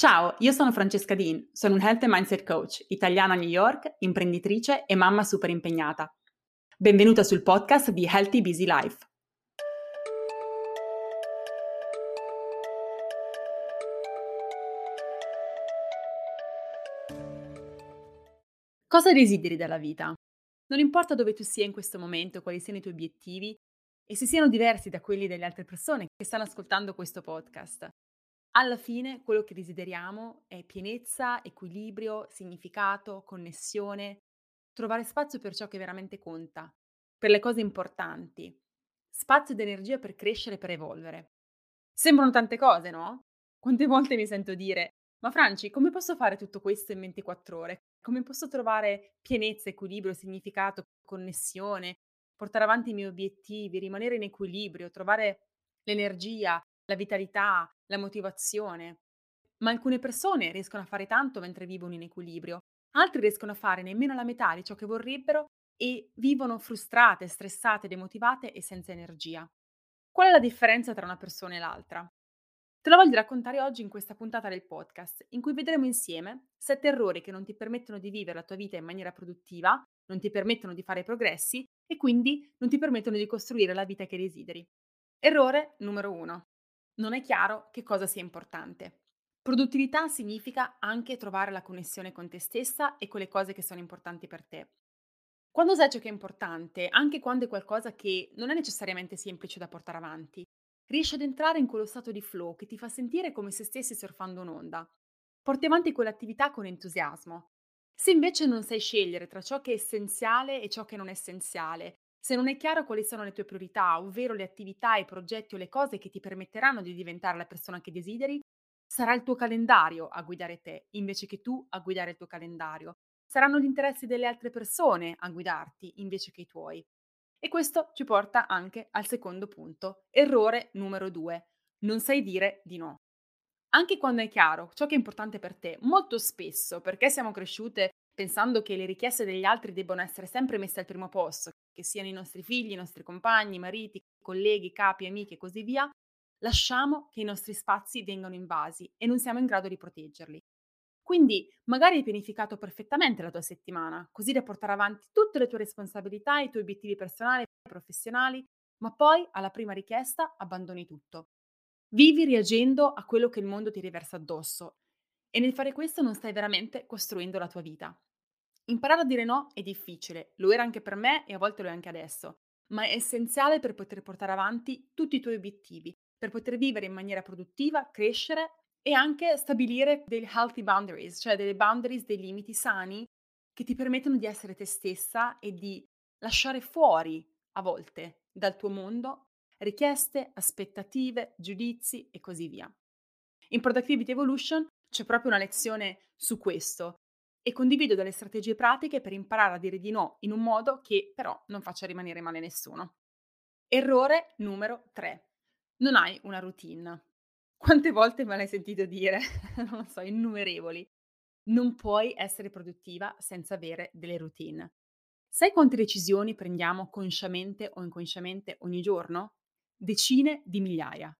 Ciao, io sono Francesca Dean, sono un Health and Mindset Coach, italiana a New York, imprenditrice e mamma super impegnata. Benvenuta sul podcast di Healthy Busy Life. Cosa desideri dalla vita? Non importa dove tu sia in questo momento, quali siano i tuoi obiettivi e se siano diversi da quelli delle altre persone che stanno ascoltando questo podcast. Alla fine quello che desideriamo è pienezza, equilibrio, significato, connessione, trovare spazio per ciò che veramente conta, per le cose importanti, spazio ed energia per crescere per evolvere. Sembrano tante cose, no? Quante volte mi sento dire, ma Franci, come posso fare tutto questo in 24 ore? Come posso trovare pienezza, equilibrio, significato, connessione, portare avanti i miei obiettivi, rimanere in equilibrio, trovare l'energia, la vitalità, la motivazione. Ma alcune persone riescono a fare tanto mentre vivono in equilibrio, altri riescono a fare nemmeno la metà di ciò che vorrebbero e vivono frustrate, stressate, demotivate e senza energia. Qual è la differenza tra una persona e l'altra? Te la voglio raccontare oggi in questa puntata del podcast, in cui vedremo insieme sette errori che non ti permettono di vivere la tua vita in maniera produttiva, non ti permettono di fare progressi e quindi non ti permettono di costruire la vita che desideri. Errore numero uno non è chiaro che cosa sia importante. Produttività significa anche trovare la connessione con te stessa e con le cose che sono importanti per te. Quando sai ciò che è importante, anche quando è qualcosa che non è necessariamente semplice da portare avanti, riesci ad entrare in quello stato di flow che ti fa sentire come se stessi surfando un'onda. Porti avanti quell'attività con entusiasmo. Se invece non sai scegliere tra ciò che è essenziale e ciò che non è essenziale, se non è chiaro quali sono le tue priorità, ovvero le attività, i progetti o le cose che ti permetteranno di diventare la persona che desideri, sarà il tuo calendario a guidare te, invece che tu a guidare il tuo calendario. Saranno gli interessi delle altre persone a guidarti, invece che i tuoi. E questo ci porta anche al secondo punto, errore numero due. Non sai dire di no. Anche quando è chiaro ciò che è importante per te, molto spesso, perché siamo cresciute pensando che le richieste degli altri debbano essere sempre messe al primo posto, che siano i nostri figli, i nostri compagni, mariti, colleghi, capi, amiche e così via, lasciamo che i nostri spazi vengano invasi e non siamo in grado di proteggerli. Quindi magari hai pianificato perfettamente la tua settimana, così da portare avanti tutte le tue responsabilità, i tuoi obiettivi personali e professionali, ma poi alla prima richiesta abbandoni tutto. Vivi reagendo a quello che il mondo ti riversa addosso e nel fare questo non stai veramente costruendo la tua vita. Imparare a dire no è difficile, lo era anche per me e a volte lo è anche adesso, ma è essenziale per poter portare avanti tutti i tuoi obiettivi, per poter vivere in maniera produttiva, crescere e anche stabilire dei healthy boundaries, cioè delle boundaries, dei limiti sani che ti permettono di essere te stessa e di lasciare fuori a volte dal tuo mondo richieste, aspettative, giudizi e così via. In Productivity Evolution c'è proprio una lezione su questo e condivido delle strategie pratiche per imparare a dire di no in un modo che però non faccia rimanere male nessuno. Errore numero 3. Non hai una routine. Quante volte me l'hai sentito dire? non lo so, innumerevoli. Non puoi essere produttiva senza avere delle routine. Sai quante decisioni prendiamo consciamente o inconsciamente ogni giorno? Decine di migliaia.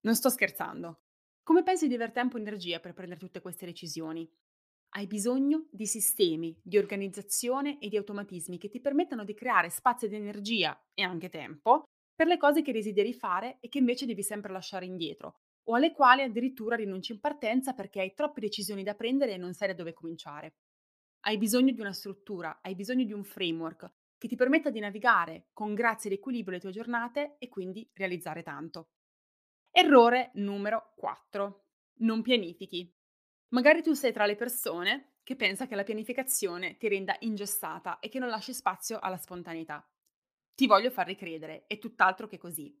Non sto scherzando. Come pensi di aver tempo e energia per prendere tutte queste decisioni? Hai bisogno di sistemi, di organizzazione e di automatismi che ti permettano di creare spazio di energia e anche tempo per le cose che desideri fare e che invece devi sempre lasciare indietro, o alle quali addirittura rinunci in partenza perché hai troppe decisioni da prendere e non sai da dove cominciare. Hai bisogno di una struttura, hai bisogno di un framework che ti permetta di navigare con grazia ed equilibrio le tue giornate e quindi realizzare tanto. Errore numero 4. Non pianifichi. Magari tu sei tra le persone che pensa che la pianificazione ti renda ingessata e che non lasci spazio alla spontaneità. Ti voglio far ricredere, è tutt'altro che così.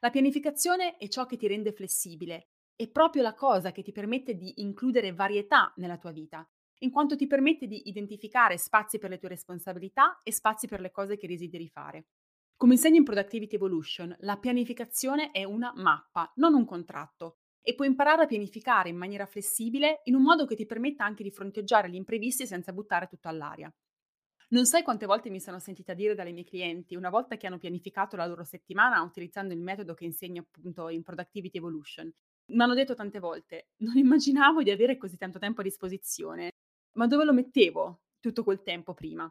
La pianificazione è ciò che ti rende flessibile, è proprio la cosa che ti permette di includere varietà nella tua vita, in quanto ti permette di identificare spazi per le tue responsabilità e spazi per le cose che desideri fare. Come insegna in Productivity Evolution, la pianificazione è una mappa, non un contratto, e puoi imparare a pianificare in maniera flessibile in un modo che ti permetta anche di fronteggiare gli imprevisti senza buttare tutto all'aria. Non sai quante volte mi sono sentita dire dalle mie clienti, una volta che hanno pianificato la loro settimana utilizzando il metodo che insegno appunto in Productivity Evolution, Mi hanno detto tante volte: "Non immaginavo di avere così tanto tempo a disposizione, ma dove lo mettevo tutto quel tempo prima?"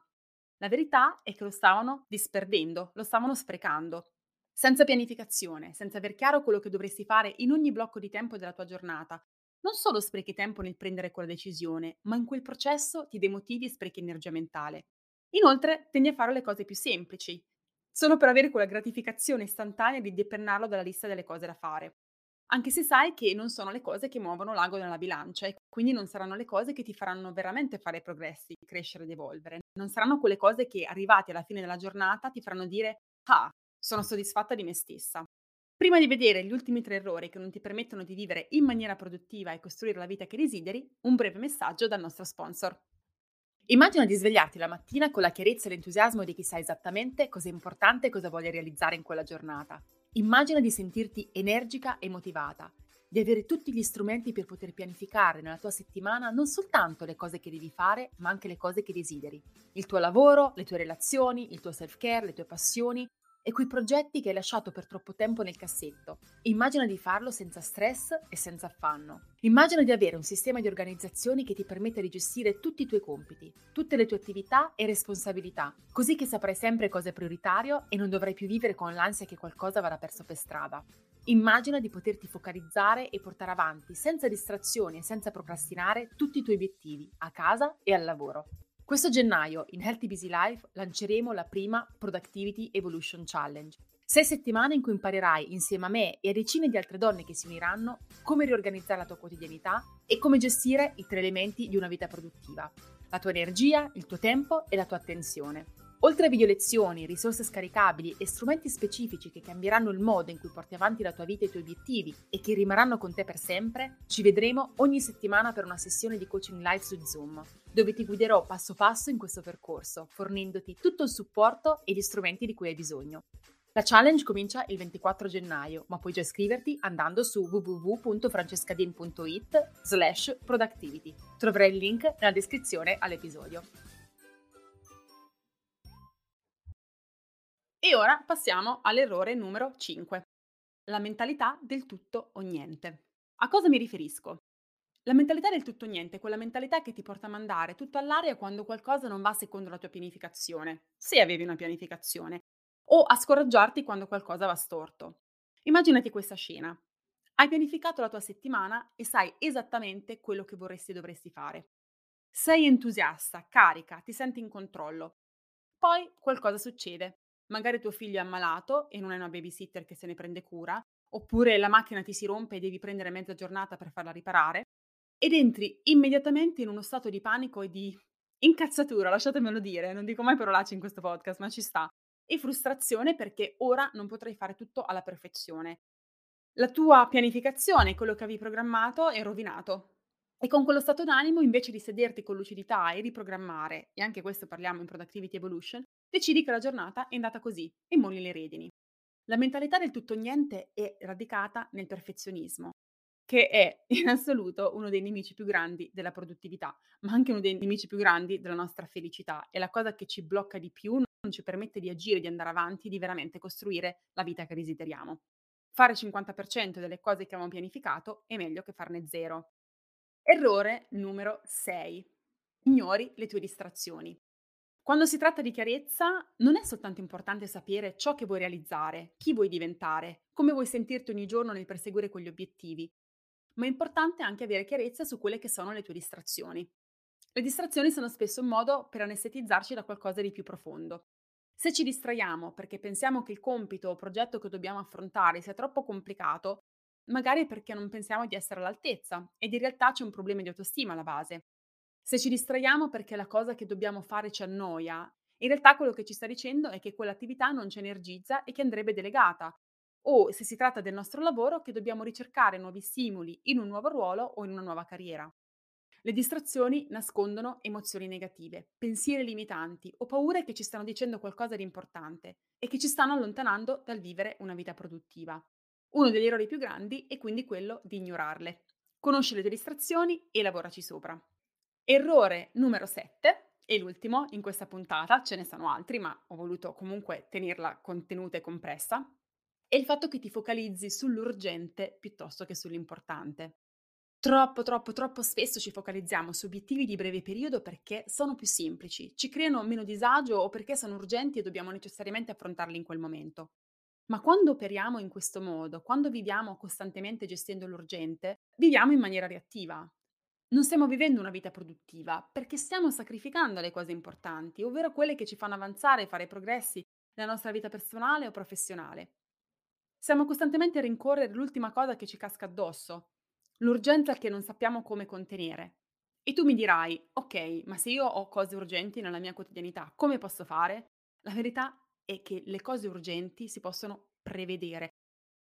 La verità è che lo stavano disperdendo, lo stavano sprecando. Senza pianificazione, senza aver chiaro quello che dovresti fare in ogni blocco di tempo della tua giornata, non solo sprechi tempo nel prendere quella decisione, ma in quel processo ti demotivi e sprechi energia mentale. Inoltre, tendi a fare le cose più semplici, solo per avere quella gratificazione istantanea di depennarlo dalla lista delle cose da fare. Anche se sai che non sono le cose che muovono l'ago nella bilancia e quindi non saranno le cose che ti faranno veramente fare progressi, crescere ed evolvere. Non saranno quelle cose che arrivati alla fine della giornata ti faranno dire ah, sono soddisfatta di me stessa. Prima di vedere gli ultimi tre errori che non ti permettono di vivere in maniera produttiva e costruire la vita che desideri, un breve messaggio dal nostro sponsor. Immagina di svegliarti la mattina con la chiarezza e l'entusiasmo di chi sa esattamente cosa è importante e cosa vuole realizzare in quella giornata. Immagina di sentirti energica e motivata, di avere tutti gli strumenti per poter pianificare nella tua settimana non soltanto le cose che devi fare, ma anche le cose che desideri. Il tuo lavoro, le tue relazioni, il tuo self-care, le tue passioni, e quei progetti che hai lasciato per troppo tempo nel cassetto. Immagina di farlo senza stress e senza affanno. Immagina di avere un sistema di organizzazioni che ti permette di gestire tutti i tuoi compiti, tutte le tue attività e responsabilità, così che saprai sempre cosa è prioritario e non dovrai più vivere con l'ansia che qualcosa vada perso per strada. Immagina di poterti focalizzare e portare avanti senza distrazioni e senza procrastinare tutti i tuoi obiettivi a casa e al lavoro. Questo gennaio in Healthy Busy Life lanceremo la prima Productivity Evolution Challenge. Sei settimane in cui imparerai insieme a me e a decine di altre donne che si uniranno come riorganizzare la tua quotidianità e come gestire i tre elementi di una vita produttiva. La tua energia, il tuo tempo e la tua attenzione. Oltre a video lezioni, risorse scaricabili e strumenti specifici che cambieranno il modo in cui porti avanti la tua vita e i tuoi obiettivi e che rimarranno con te per sempre, ci vedremo ogni settimana per una sessione di coaching live su Zoom, dove ti guiderò passo passo in questo percorso, fornendoti tutto il supporto e gli strumenti di cui hai bisogno. La challenge comincia il 24 gennaio, ma puoi già iscriverti andando su www.francescadin.it slash productivity. Troverai il link nella descrizione all'episodio. E ora passiamo all'errore numero 5. La mentalità del tutto o niente. A cosa mi riferisco? La mentalità del tutto o niente è quella mentalità che ti porta a mandare tutto all'aria quando qualcosa non va secondo la tua pianificazione, se avevi una pianificazione, o a scoraggiarti quando qualcosa va storto. Immaginati questa scena. Hai pianificato la tua settimana e sai esattamente quello che vorresti e dovresti fare. Sei entusiasta, carica, ti senti in controllo. Poi qualcosa succede magari tuo figlio è ammalato e non hai una babysitter che se ne prende cura, oppure la macchina ti si rompe e devi prendere mezza giornata per farla riparare, ed entri immediatamente in uno stato di panico e di incazzatura, lasciatemelo dire, non dico mai parolacce in questo podcast, ma ci sta, e frustrazione perché ora non potrai fare tutto alla perfezione. La tua pianificazione, quello che avevi programmato, è rovinato. E con quello stato d'animo, invece di sederti con lucidità e riprogrammare, e anche questo parliamo in Productivity Evolution, decidi che la giornata è andata così e molli le redini. La mentalità del tutto niente è radicata nel perfezionismo, che è in assoluto uno dei nemici più grandi della produttività, ma anche uno dei nemici più grandi della nostra felicità. È la cosa che ci blocca di più, non ci permette di agire, di andare avanti, di veramente costruire la vita che desideriamo. Fare il 50% delle cose che avevamo pianificato è meglio che farne zero. Errore numero 6. Ignori le tue distrazioni. Quando si tratta di chiarezza, non è soltanto importante sapere ciò che vuoi realizzare, chi vuoi diventare, come vuoi sentirti ogni giorno nel perseguire quegli obiettivi, ma è importante anche avere chiarezza su quelle che sono le tue distrazioni. Le distrazioni sono spesso un modo per anestetizzarci da qualcosa di più profondo. Se ci distraiamo perché pensiamo che il compito o progetto che dobbiamo affrontare sia troppo complicato, magari è perché non pensiamo di essere all'altezza ed in realtà c'è un problema di autostima alla base. Se ci distraiamo perché la cosa che dobbiamo fare ci annoia, in realtà quello che ci sta dicendo è che quell'attività non ci energizza e che andrebbe delegata. O se si tratta del nostro lavoro, che dobbiamo ricercare nuovi stimoli in un nuovo ruolo o in una nuova carriera. Le distrazioni nascondono emozioni negative, pensieri limitanti o paure che ci stanno dicendo qualcosa di importante e che ci stanno allontanando dal vivere una vita produttiva. Uno degli errori più grandi è quindi quello di ignorarle. Conosci le distrazioni e lavoraci sopra. Errore numero 7 e l'ultimo in questa puntata, ce ne sono altri, ma ho voluto comunque tenerla contenuta e compressa. è il fatto che ti focalizzi sull'urgente piuttosto che sull'importante. Troppo, troppo, troppo spesso ci focalizziamo su obiettivi di breve periodo perché sono più semplici, ci creano meno disagio o perché sono urgenti e dobbiamo necessariamente affrontarli in quel momento. Ma quando operiamo in questo modo, quando viviamo costantemente gestendo l'urgente, viviamo in maniera reattiva. Non stiamo vivendo una vita produttiva perché stiamo sacrificando le cose importanti, ovvero quelle che ci fanno avanzare e fare progressi nella nostra vita personale o professionale. Siamo costantemente a rincorrere l'ultima cosa che ci casca addosso, l'urgenza che non sappiamo come contenere. E tu mi dirai, ok, ma se io ho cose urgenti nella mia quotidianità, come posso fare? La verità è che le cose urgenti si possono prevedere.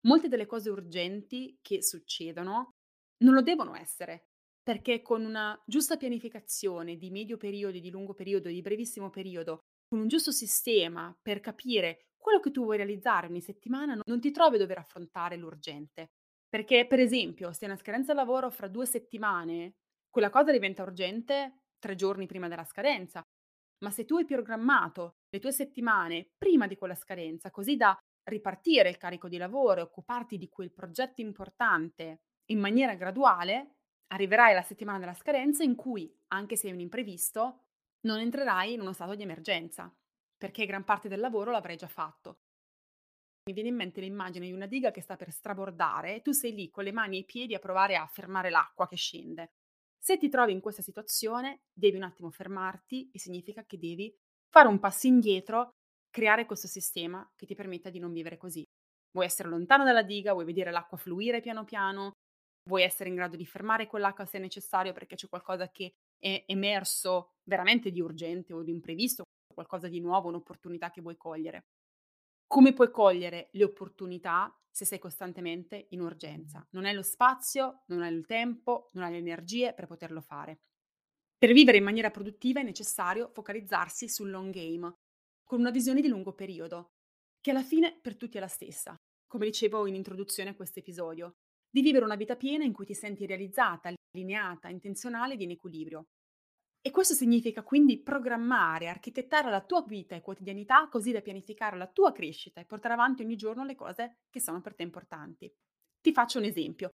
Molte delle cose urgenti che succedono non lo devono essere, perché con una giusta pianificazione di medio periodo, di lungo periodo, di brevissimo periodo, con un giusto sistema per capire quello che tu vuoi realizzare ogni settimana, non ti trovi a dover affrontare l'urgente. Perché, per esempio, se una scadenza lavoro fra due settimane, quella cosa diventa urgente tre giorni prima della scadenza. Ma se tu hai programmato le tue settimane prima di quella scadenza, così da ripartire il carico di lavoro e occuparti di quel progetto importante in maniera graduale, arriverai alla settimana della scadenza in cui, anche se è un imprevisto, non entrerai in uno stato di emergenza, perché gran parte del lavoro l'avrai già fatto. Mi viene in mente l'immagine di una diga che sta per strabordare e tu sei lì con le mani e i piedi a provare a fermare l'acqua che scende. Se ti trovi in questa situazione, devi un attimo fermarti e significa che devi fare un passo indietro, creare questo sistema che ti permetta di non vivere così. Vuoi essere lontano dalla diga, vuoi vedere l'acqua fluire piano piano, vuoi essere in grado di fermare quell'acqua se necessario perché c'è qualcosa che è emerso veramente di urgente o di imprevisto, qualcosa di nuovo, un'opportunità che vuoi cogliere. Come puoi cogliere le opportunità se sei costantemente in urgenza? Non hai lo spazio, non hai il tempo, non hai le energie per poterlo fare. Per vivere in maniera produttiva è necessario focalizzarsi sul long game, con una visione di lungo periodo, che alla fine per tutti è la stessa, come dicevo in introduzione a questo episodio, di vivere una vita piena in cui ti senti realizzata, allineata, intenzionale ed in equilibrio. E questo significa quindi programmare, architettare la tua vita e quotidianità così da pianificare la tua crescita e portare avanti ogni giorno le cose che sono per te importanti. Ti faccio un esempio.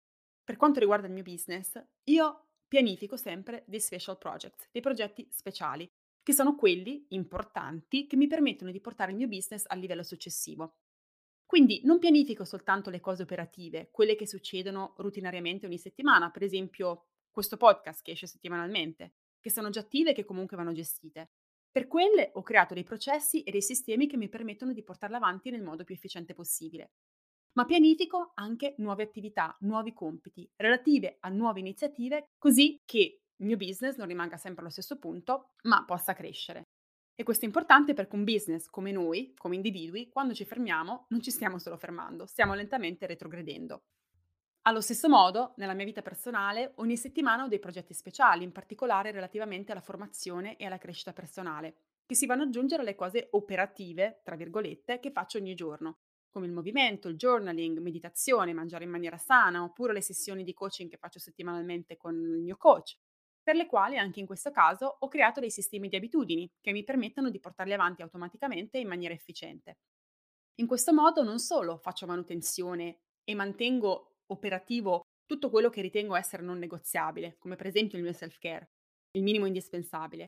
Per quanto riguarda il mio business, io pianifico sempre dei special projects, dei progetti speciali, che sono quelli importanti che mi permettono di portare il mio business al livello successivo. Quindi non pianifico soltanto le cose operative, quelle che succedono rutinariamente ogni settimana, per esempio questo podcast che esce settimanalmente, che sono già attive e che comunque vanno gestite. Per quelle ho creato dei processi e dei sistemi che mi permettono di portarle avanti nel modo più efficiente possibile. Ma pianifico anche nuove attività, nuovi compiti, relative a nuove iniziative, così che il mio business non rimanga sempre allo stesso punto, ma possa crescere. E questo è importante perché un business come noi, come individui, quando ci fermiamo, non ci stiamo solo fermando, stiamo lentamente retrogredendo. Allo stesso modo, nella mia vita personale, ogni settimana ho dei progetti speciali, in particolare relativamente alla formazione e alla crescita personale, che si vanno ad aggiungere alle cose operative, tra virgolette, che faccio ogni giorno, come il movimento, il journaling, meditazione, mangiare in maniera sana, oppure le sessioni di coaching che faccio settimanalmente con il mio coach, per le quali anche in questo caso ho creato dei sistemi di abitudini che mi permettono di portarli avanti automaticamente in maniera efficiente. In questo modo non solo faccio manutenzione e mantengo operativo tutto quello che ritengo essere non negoziabile, come per esempio il mio self-care, il minimo indispensabile,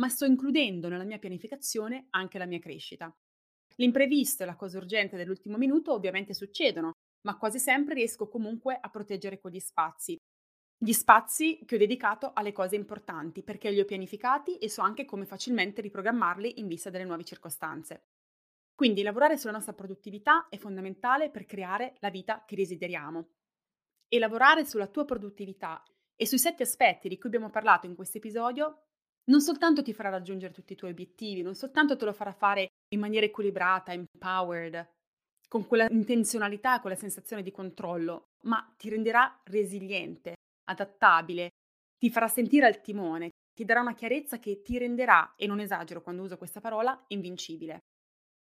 ma sto includendo nella mia pianificazione anche la mia crescita. L'imprevisto e la cosa urgente dell'ultimo minuto ovviamente succedono, ma quasi sempre riesco comunque a proteggere quegli spazi. Gli spazi che ho dedicato alle cose importanti perché li ho pianificati e so anche come facilmente riprogrammarli in vista delle nuove circostanze. Quindi lavorare sulla nostra produttività è fondamentale per creare la vita che desideriamo. E lavorare sulla tua produttività e sui sette aspetti di cui abbiamo parlato in questo episodio non soltanto ti farà raggiungere tutti i tuoi obiettivi, non soltanto te lo farà fare in maniera equilibrata, empowered, con quella intenzionalità, quella sensazione di controllo, ma ti renderà resiliente, adattabile, ti farà sentire al timone, ti darà una chiarezza che ti renderà, e non esagero quando uso questa parola, invincibile.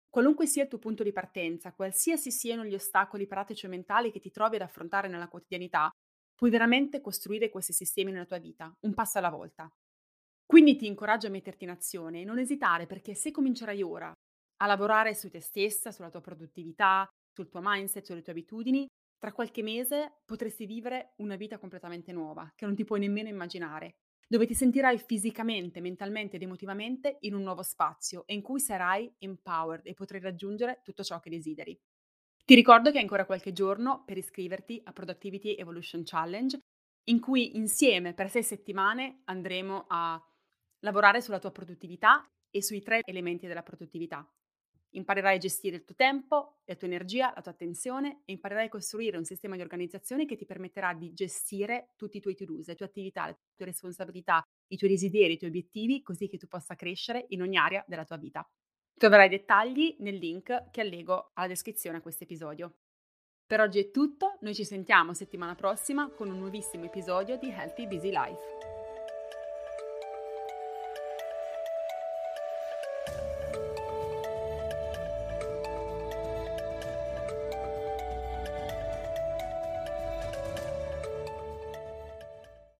Qualunque sia il tuo punto di partenza, qualsiasi siano gli ostacoli pratici o mentali che ti trovi ad affrontare nella quotidianità, puoi veramente costruire questi sistemi nella tua vita, un passo alla volta. Quindi ti incoraggio a metterti in azione e non esitare perché se comincerai ora a lavorare su te stessa, sulla tua produttività, sul tuo mindset, sulle tue abitudini, tra qualche mese potresti vivere una vita completamente nuova, che non ti puoi nemmeno immaginare, dove ti sentirai fisicamente, mentalmente ed emotivamente in un nuovo spazio e in cui sarai empowered e potrai raggiungere tutto ciò che desideri. Ti ricordo che hai ancora qualche giorno per iscriverti a Productivity Evolution Challenge, in cui insieme per sei settimane andremo a lavorare sulla tua produttività e sui tre elementi della produttività, Imparerai a gestire il tuo tempo, la tua energia, la tua attenzione e imparerai a costruire un sistema di organizzazione che ti permetterà di gestire tutti i tuoi to-do, le tue attività, le tue responsabilità, i tuoi desideri, i tuoi obiettivi, così che tu possa crescere in ogni area della tua vita. Troverai dettagli nel link che allego alla descrizione a questo episodio. Per oggi è tutto, noi ci sentiamo settimana prossima con un nuovissimo episodio di Healthy Busy Life.